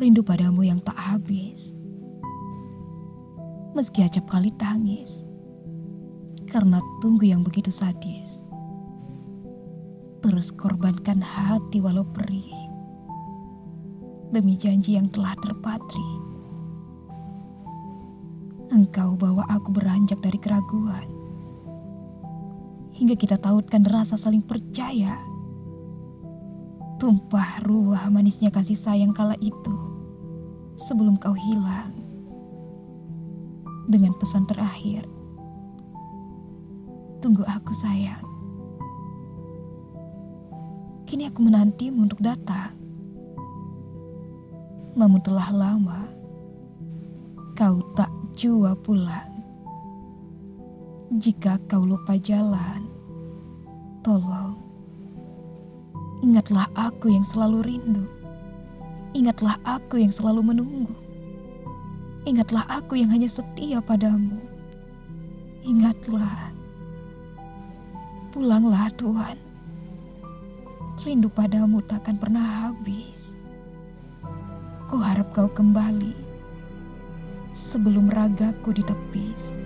Rindu padamu yang tak habis. Meski acap kali tangis. Karena tunggu yang begitu sadis. Terus korbankan hati walau perih. Demi janji yang telah terpatri. Engkau bawa aku beranjak dari keraguan. Hingga kita tautkan rasa saling percaya. Tumpah ruah manisnya kasih sayang kala itu. Sebelum kau hilang. Dengan pesan terakhir. Tunggu aku sayang. Kini aku menantimu untuk datang. Namun telah lama kau tak jua pulang. Jika kau lupa jalan, tolong ingatlah aku yang selalu rindu. Ingatlah aku yang selalu menunggu. Ingatlah aku yang hanya setia padamu. Ingatlah. Pulanglah Tuhan. Rindu padamu takkan pernah habis. Ku harap kau kembali sebelum ragaku ditepis.